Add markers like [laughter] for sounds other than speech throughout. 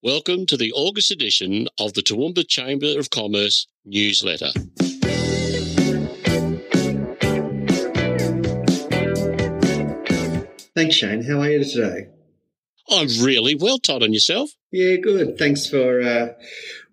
Welcome to the August edition of the Toowoomba Chamber of Commerce newsletter. Thanks, Shane. How are you today? I'm really well, Todd, and yourself? Yeah, good. Thanks for uh,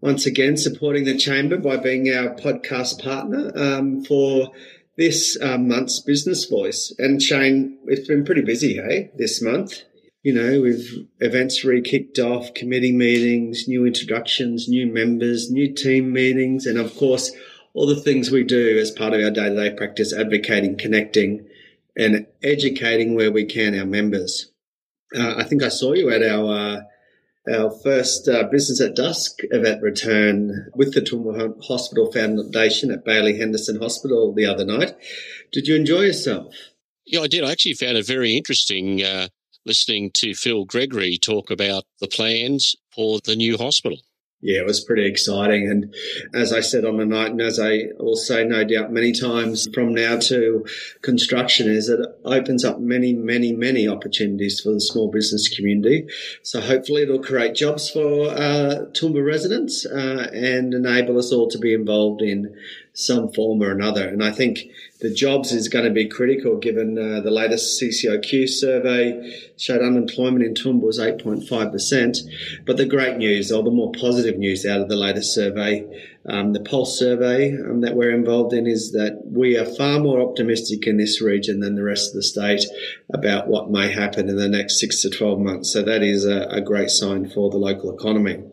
once again supporting the Chamber by being our podcast partner um, for this uh, month's Business Voice. And Shane, it's been pretty busy, hey, this month you know, with events re kicked off, committee meetings, new introductions, new members, new team meetings, and of course, all the things we do as part of our day to day practice, advocating, connecting, and educating where we can our members. Uh, I think I saw you at our uh, our first uh, Business at Dusk event return with the Toowoomba Hospital Foundation at Baillie Henderson Hospital the other night. Did you enjoy yourself? Yeah, I did. I actually found it very interesting. Uh, listening to Phil Gregory talk about the plans for the new hospital. Yeah, it was pretty exciting. And as I said on the night, and as I will say no doubt many times from now to construction, is it opens up many, many, many opportunities for the small business community. So hopefully it'll create jobs for uh, Toowoomba residents uh, and enable us all to be involved in some form or another. And I think the jobs is going to be critical given uh, the latest CCIQ survey showed unemployment in Toowoomba was 8.5%. But the great news, or the more positive news out of the latest survey, um, the Pulse survey um, that we're involved in, is that we are far more optimistic in this region than the rest of the state about what may happen in the next six to 12 months. So that is a, a great sign for the local economy.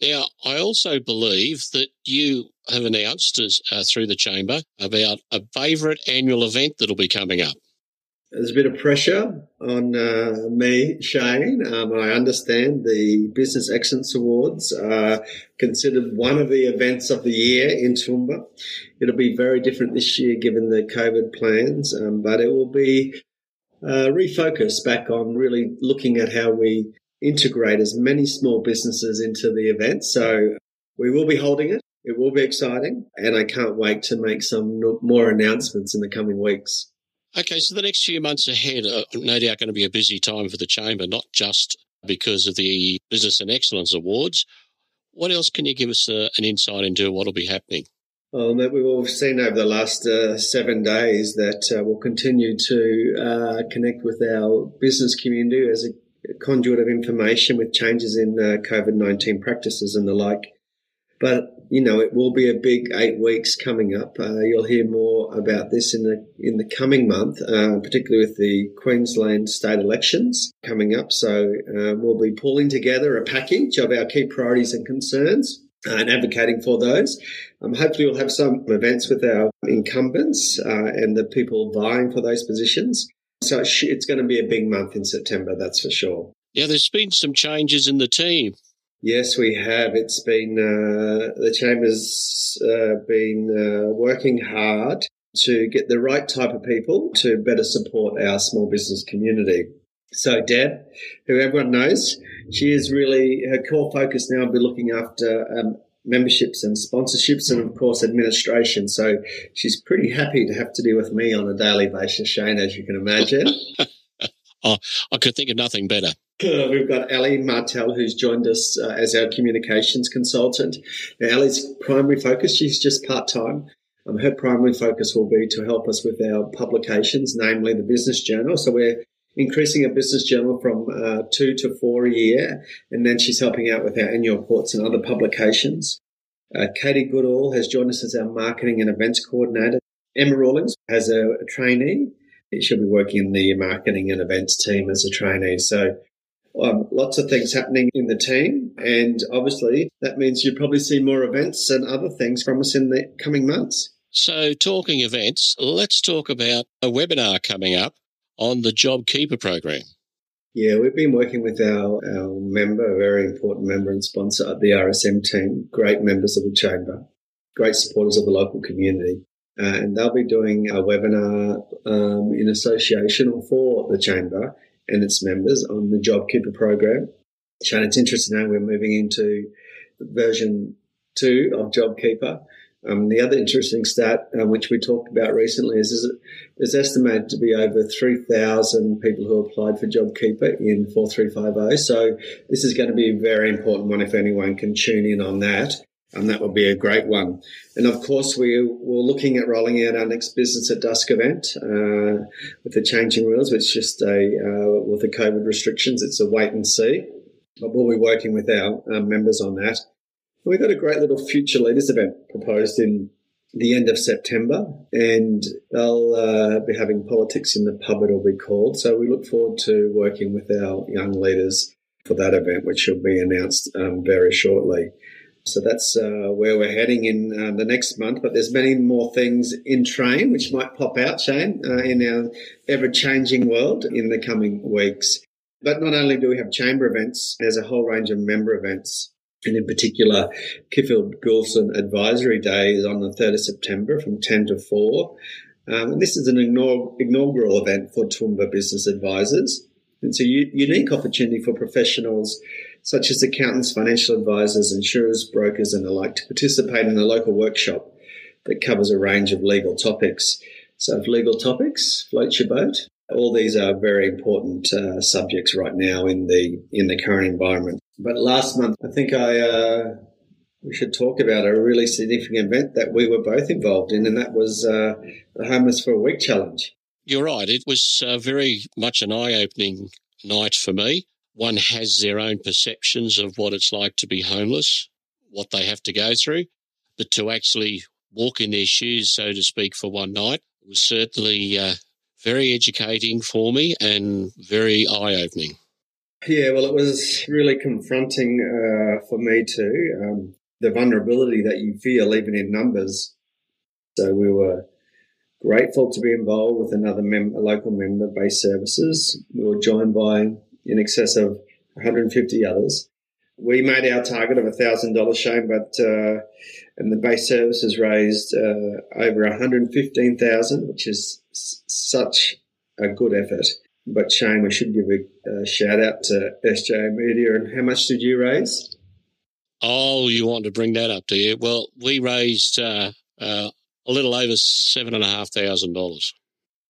Now, I also believe that you have announced uh, through the chamber about a favourite annual event that'll be coming up. There's a bit of pressure on uh, me, Shane. Um, I understand the Business Excellence Awards are considered one of the events of the year in Toowoomba. It'll be very different this year given the COVID plans, um, but it will be uh, refocused back on really looking at how we integrate as many small businesses into the event. So we will be holding it. It will be exciting, and I can't wait to make some more announcements in the coming weeks. Okay, so the next few months ahead are no doubt going to be a busy time for the Chamber, not just because of the Business and Excellence Awards. What else can you give us uh, an insight into what will be happening? Well, we've all seen over the last uh, seven days that uh, we'll continue to uh, connect with our business community as a conduit of information with changes in uh, COVID 19 practices and the like. But you know, it will be a big eight weeks coming up. Uh, you'll hear more about this in the in the coming month, uh, particularly with the Queensland state elections coming up. So uh, we'll be pulling together a package of our key priorities and concerns uh, and advocating for those. Um, hopefully, we'll have some events with our incumbents uh, and the people vying for those positions. So it's going to be a big month in September, that's for sure. Yeah, there's been some changes in the team. Yes, we have. It's been uh, the chamber's uh, been uh, working hard to get the right type of people to better support our small business community. So Deb, who everyone knows, she is really her core focus now will be looking after um, memberships and sponsorships and of course administration. So she's pretty happy to have to deal with me on a daily basis, Shane, as you can imagine. [laughs] oh, I could think of nothing better. Uh, we've got Ali Martel, who's joined us uh, as our communications consultant. Now, Ali's primary focus, she's just part time. Um, her primary focus will be to help us with our publications, namely the business journal. So we're increasing a business journal from uh, two to four a year, and then she's helping out with our annual reports and other publications. Uh, Katie Goodall has joined us as our marketing and events coordinator. Emma Rawlings has a, a trainee. She'll be working in the marketing and events team as a trainee. So um, lots of things happening in the team. And obviously, that means you'll probably see more events and other things from us in the coming months. So, talking events, let's talk about a webinar coming up on the JobKeeper program. Yeah, we've been working with our, our member, a very important member and sponsor, of the RSM team, great members of the Chamber, great supporters of the local community. Uh, and they'll be doing a webinar um, in association for the Chamber and its members on the JobKeeper program. Shane, it's interesting now we're moving into version two of JobKeeper. Um, the other interesting stat, uh, which we talked about recently, is, is there's estimated to be over 3,000 people who applied for JobKeeper in 4350. So this is going to be a very important one if anyone can tune in on that. And that would be a great one. And of course, we, we're looking at rolling out our next Business at Dusk event uh, with the changing rules, which just a, uh, with the COVID restrictions, it's a wait and see. But we'll be working with our um, members on that. We've got a great little future leaders event proposed in the end of September, and they'll uh, be having politics in the pub. It'll be called. So we look forward to working with our young leaders for that event, which will be announced um, very shortly. So that's uh, where we're heading in uh, the next month. But there's many more things in train which might pop out, Shane, uh, in our ever-changing world in the coming weeks. But not only do we have chamber events, there's a whole range of member events and in particular, Clifford Gouldson Advisory Day is on the 3rd of September from 10 to 4. Um, and this is an inaugural event for Toowoomba business advisors. It's a u- unique opportunity for professionals such as accountants, financial advisors, insurers, brokers, and the like to participate in a local workshop that covers a range of legal topics. So, if legal topics float your boat, all these are very important uh, subjects right now in the in the current environment. But last month, I think I uh, we should talk about a really significant event that we were both involved in, and that was uh, the Homeless for a Week challenge. You're right. It was uh, very much an eye-opening night for me. One has their own perceptions of what it's like to be homeless, what they have to go through, but to actually walk in their shoes, so to speak, for one night was certainly uh, very educating for me and very eye-opening. Yeah, well, it was really confronting uh, for me too. Um, the vulnerability that you feel, even in numbers. So we were grateful to be involved with another mem- local member Base Services. We were joined by in excess of 150 others. We made our target of $1,000, Shane, but uh, and the Base Services raised uh, over 115,000, which is s- such a good effort. But Shane, we should give a, a shout out to SJ Media. And how much did you raise? Oh, you want to bring that up, do you? Well, we raised uh, uh, a little over seven and a half thousand dollars.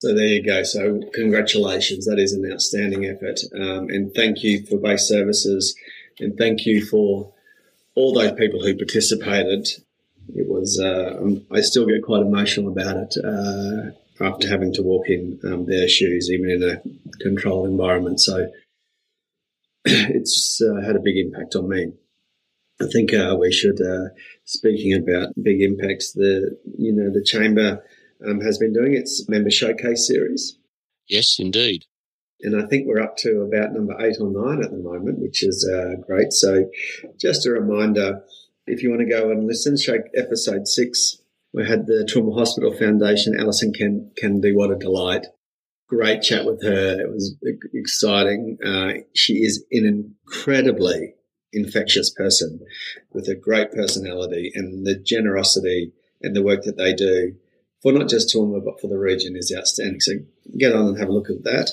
So there you go. So congratulations. That is an outstanding effort. Um, and thank you for base services and thank you for all those people who participated. It was, uh, I still get quite emotional about it. Uh, after having to walk in um, their shoes, even in a controlled environment. So [clears throat] it's uh, had a big impact on me. I think uh, we should, uh, speaking about big impacts, the you know the chamber um, has been doing its member showcase series. Yes, indeed. And I think we're up to about number eight or nine at the moment, which is uh, great. So, just a reminder if you want to go and listen, show episode six we had the Toowoomba Hospital Foundation, Alison Ken- Kennedy. What a delight. Great chat with her. It was exciting. Uh, she is an incredibly infectious person with a great personality and the generosity and the work that they do for not just Toowoomba but for the region is outstanding. So get on and have a look at that.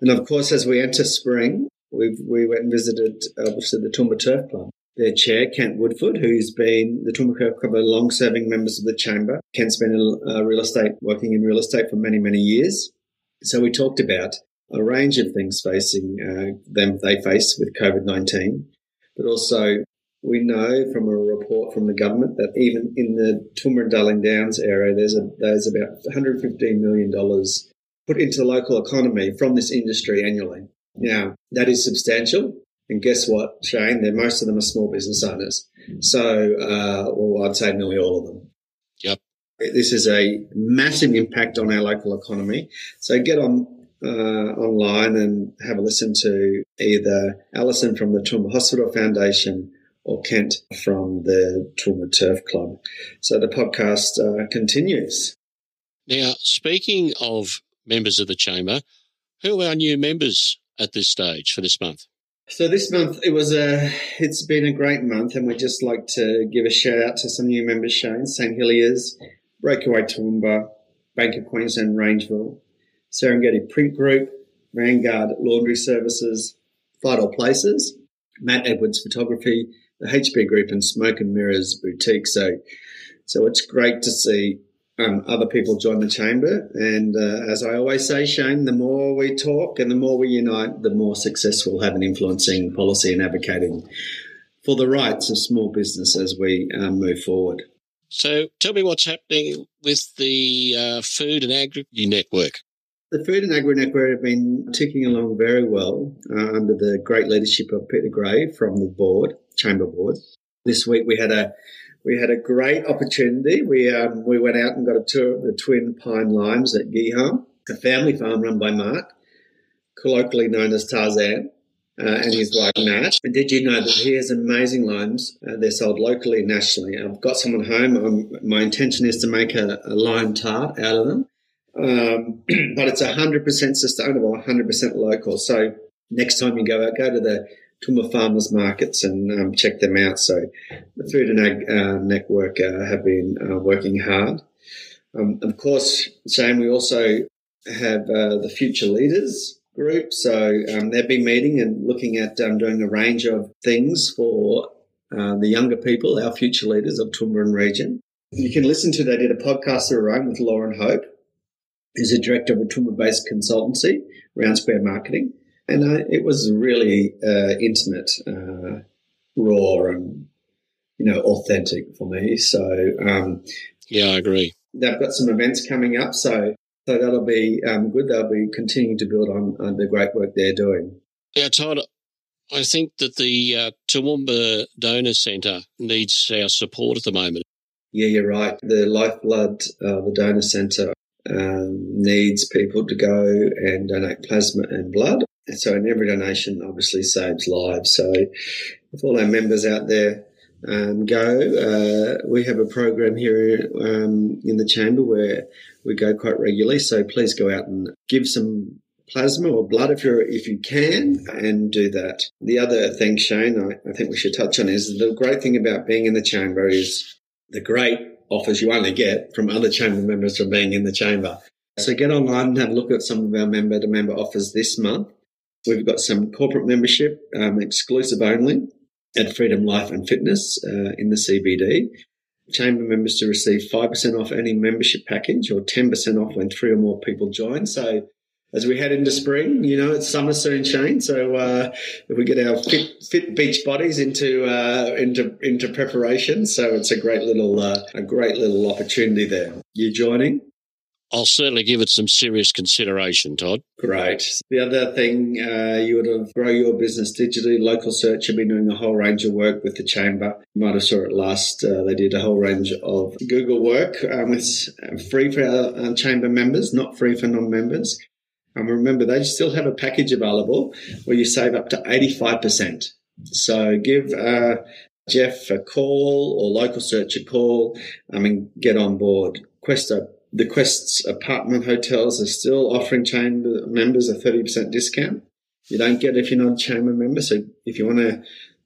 And of course, as we enter spring, we we went and visited obviously the Toowoomba Turf Club their chair, Kent Woodford, who's been the Toowoomba Club a long serving members of the chamber. Kent's been in uh, real estate, working in real estate for many, many years. So we talked about a range of things facing uh, them, they face with COVID 19, but also we know from a report from the government that even in the Toowoomba and Darling Downs area, there's a, there's about $115 million put into the local economy from this industry annually. Now, that is substantial. And guess what, Shane? They're, most of them are small business owners. So, uh, well, I'd say nearly all of them. Yep. This is a massive impact on our local economy. So get on uh, online and have a listen to either Alison from the Toowoomba Hospital Foundation or Kent from the Toowoomba Turf Club. So the podcast uh, continues. Now, speaking of members of the Chamber, who are our new members at this stage for this month? So this month it was a it's been a great month and we'd just like to give a shout out to some new members Shane, St Hilliers, Breakaway Toowoomba, Bank of Queensland Rangeville, Serengeti Print Group, Vanguard Laundry Services, Vital Places, Matt Edwards Photography, the HB Group and Smoke and Mirrors Boutique. So So it's great to see um, other people join the chamber. And uh, as I always say, Shane, the more we talk and the more we unite, the more success we'll have in influencing policy and advocating for the rights of small business as we um, move forward. So tell me what's happening with the uh, Food and Agri Network. The Food and Agri Network have been ticking along very well uh, under the great leadership of Peter Gray from the board, Chamber Board. This week we had a we had a great opportunity. We um, we went out and got a tour of the twin pine limes at Geham, a family farm run by Mark, colloquially known as Tarzan. Uh, and his wife Nat. And did you know that he has amazing limes? Uh, they're sold locally nationally. I've got someone home. Um, my intention is to make a, a lime tart out of them, um, [clears throat] but it's 100% sustainable, 100% local. So next time you go out, go to the Toowoomba farmers markets and um, check them out. So the Food and Ag uh, Network uh, have been uh, working hard. Um, of course, Shane, we also have uh, the Future Leaders group. So um, they've been meeting and looking at um, doing a range of things for uh, the younger people, our future leaders of Toowoomba and region. You can listen to, they did a podcast of their own with Lauren Hope, who's a director of a Toowoomba-based consultancy, Round Square Marketing and I, it was really uh, intimate, uh, raw, and you know, authentic for me. So, um, yeah, I agree. They've got some events coming up, so so that'll be um, good. They'll be continuing to build on, on, the great work they're doing. Yeah, Todd, I think that the uh, Toowoomba Donor Centre needs our support at the moment. Yeah, you're right. The Lifeblood, uh, the Donor Centre, um, needs people to go and donate plasma and blood so, and every donation obviously saves lives. So, if all our members out there um, go, uh, we have a program here um, in the chamber where we go quite regularly. So, please go out and give some plasma or blood if you if you can, and do that. The other thing, Shane, I, I think we should touch on is the great thing about being in the chamber is the great offers you only get from other chamber members from being in the chamber. So get online and have a look at some of our member to member offers this month. We've got some corporate membership, um, exclusive only, at Freedom Life and Fitness uh, in the CBD. Chamber members to receive 5% off any membership package or 10% off when three or more people join. So as we head into spring, you know, it's summer soon, Shane. So uh, if we get our fit, fit beach bodies into uh, into into preparation, so it's a great little uh, a great little opportunity there. You joining? I'll certainly give it some serious consideration, Todd. Great. The other thing uh, you would have grow your business digitally. Local Search have been doing a whole range of work with the chamber. You might have saw it last. Uh, they did a whole range of Google work. Um, it's free for our uh, chamber members, not free for non-members. And remember, they still have a package available where you save up to 85%. So give uh, Jeff a call or Local Search a call I mean, get on board. Questa the Quest's apartment hotels are still offering chamber members a 30% discount. You don't get it if you're not a chamber member. So if you want to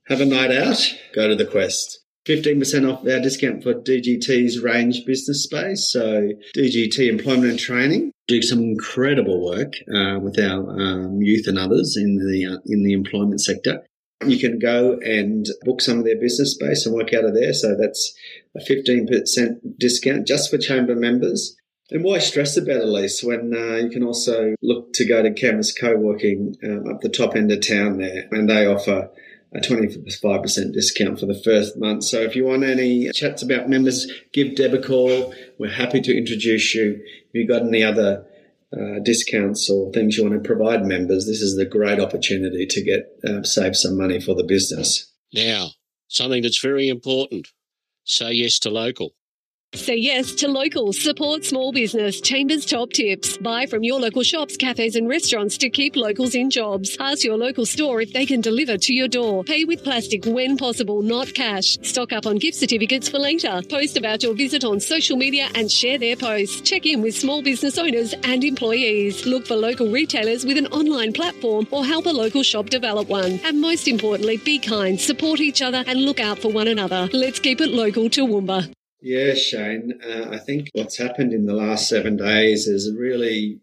have a night out, go to the Quest. 15% off our discount for DGT's range business space. So DGT Employment and Training do some incredible work uh, with our um, youth and others in the uh, in the employment sector. You can go and book some of their business space and work out of there. So that's a 15% discount just for chamber members. And why stress about a lease when uh, you can also look to go to Canvas Co-working um, up the top end of town there, and they offer a 25% discount for the first month. So if you want any chats about members, give Deb a call. We're happy to introduce you. If you've got any other uh, discounts or things you want to provide members, this is the great opportunity to get uh, save some money for the business. Now, something that's very important say yes to local. Say yes to local. Support small business. Chambers top tips. Buy from your local shops, cafes, and restaurants to keep locals in jobs. Ask your local store if they can deliver to your door. Pay with plastic when possible, not cash. Stock up on gift certificates for later. Post about your visit on social media and share their posts. Check in with small business owners and employees. Look for local retailers with an online platform or help a local shop develop one. And most importantly, be kind, support each other, and look out for one another. Let's keep it local Toowoomba. Yeah, Shane. Uh, I think what's happened in the last seven days has really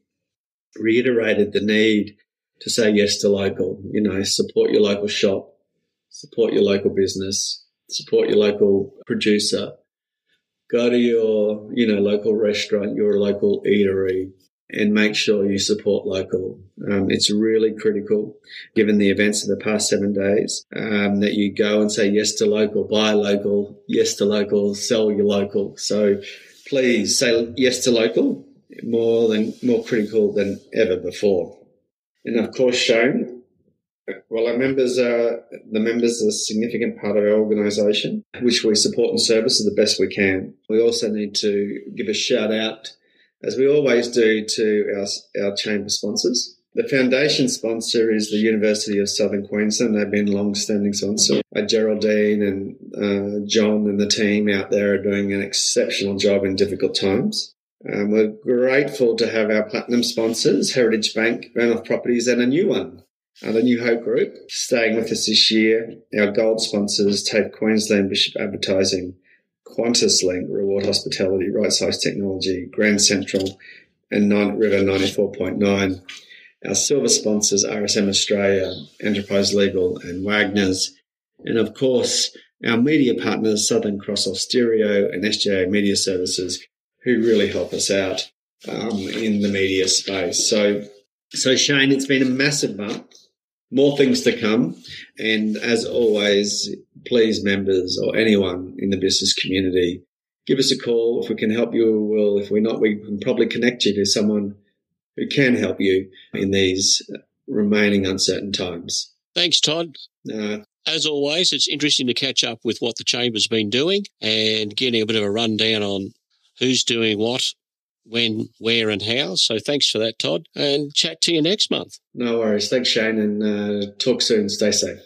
reiterated the need to say yes to local. You know, support your local shop, support your local business, support your local producer. go to your, you know, local restaurant, your local eatery, and make sure you support local. Um, it's really critical, given the events of the past seven days, um, that you go and say yes to local, buy local, yes to local, sell your local. So please say yes to local, more than more critical than ever before. And of course, Shane, well, our members are the members are a significant part of our organisation, which we support and service the best we can. We also need to give a shout out, as we always do, to our our chamber sponsors. The foundation sponsor is the University of Southern Queensland. They've been long-standing sponsor. Uh, Geraldine and uh, John and the team out there are doing an exceptional job in difficult times. Um, we're grateful to have our platinum sponsors, Heritage Bank, Randolph Properties, and a new one, uh, the New Hope Group, staying with us this year. Our gold sponsors, TAFE Queensland, Bishop Advertising, Qantas Link, Reward Hospitality, Right Size Technology, Grand Central, and River 94.9. Our silver sponsors, RSM Australia, Enterprise Legal, and Wagner's. And of course, our media partners, Southern Cross Austereo and SJA Media Services, who really help us out um, in the media space. So, so Shane, it's been a massive month. More things to come, and as always, please, members or anyone in the business community, give us a call if we can help you. Well, if we're not, we can probably connect you to someone who can help you in these remaining uncertain times. Thanks, Todd. Uh, as always, it's interesting to catch up with what the Chamber's been doing and getting a bit of a rundown on who's doing what, when, where, and how. So thanks for that, Todd, and chat to you next month. No worries. Thanks, Shane, and uh, talk soon. Stay safe.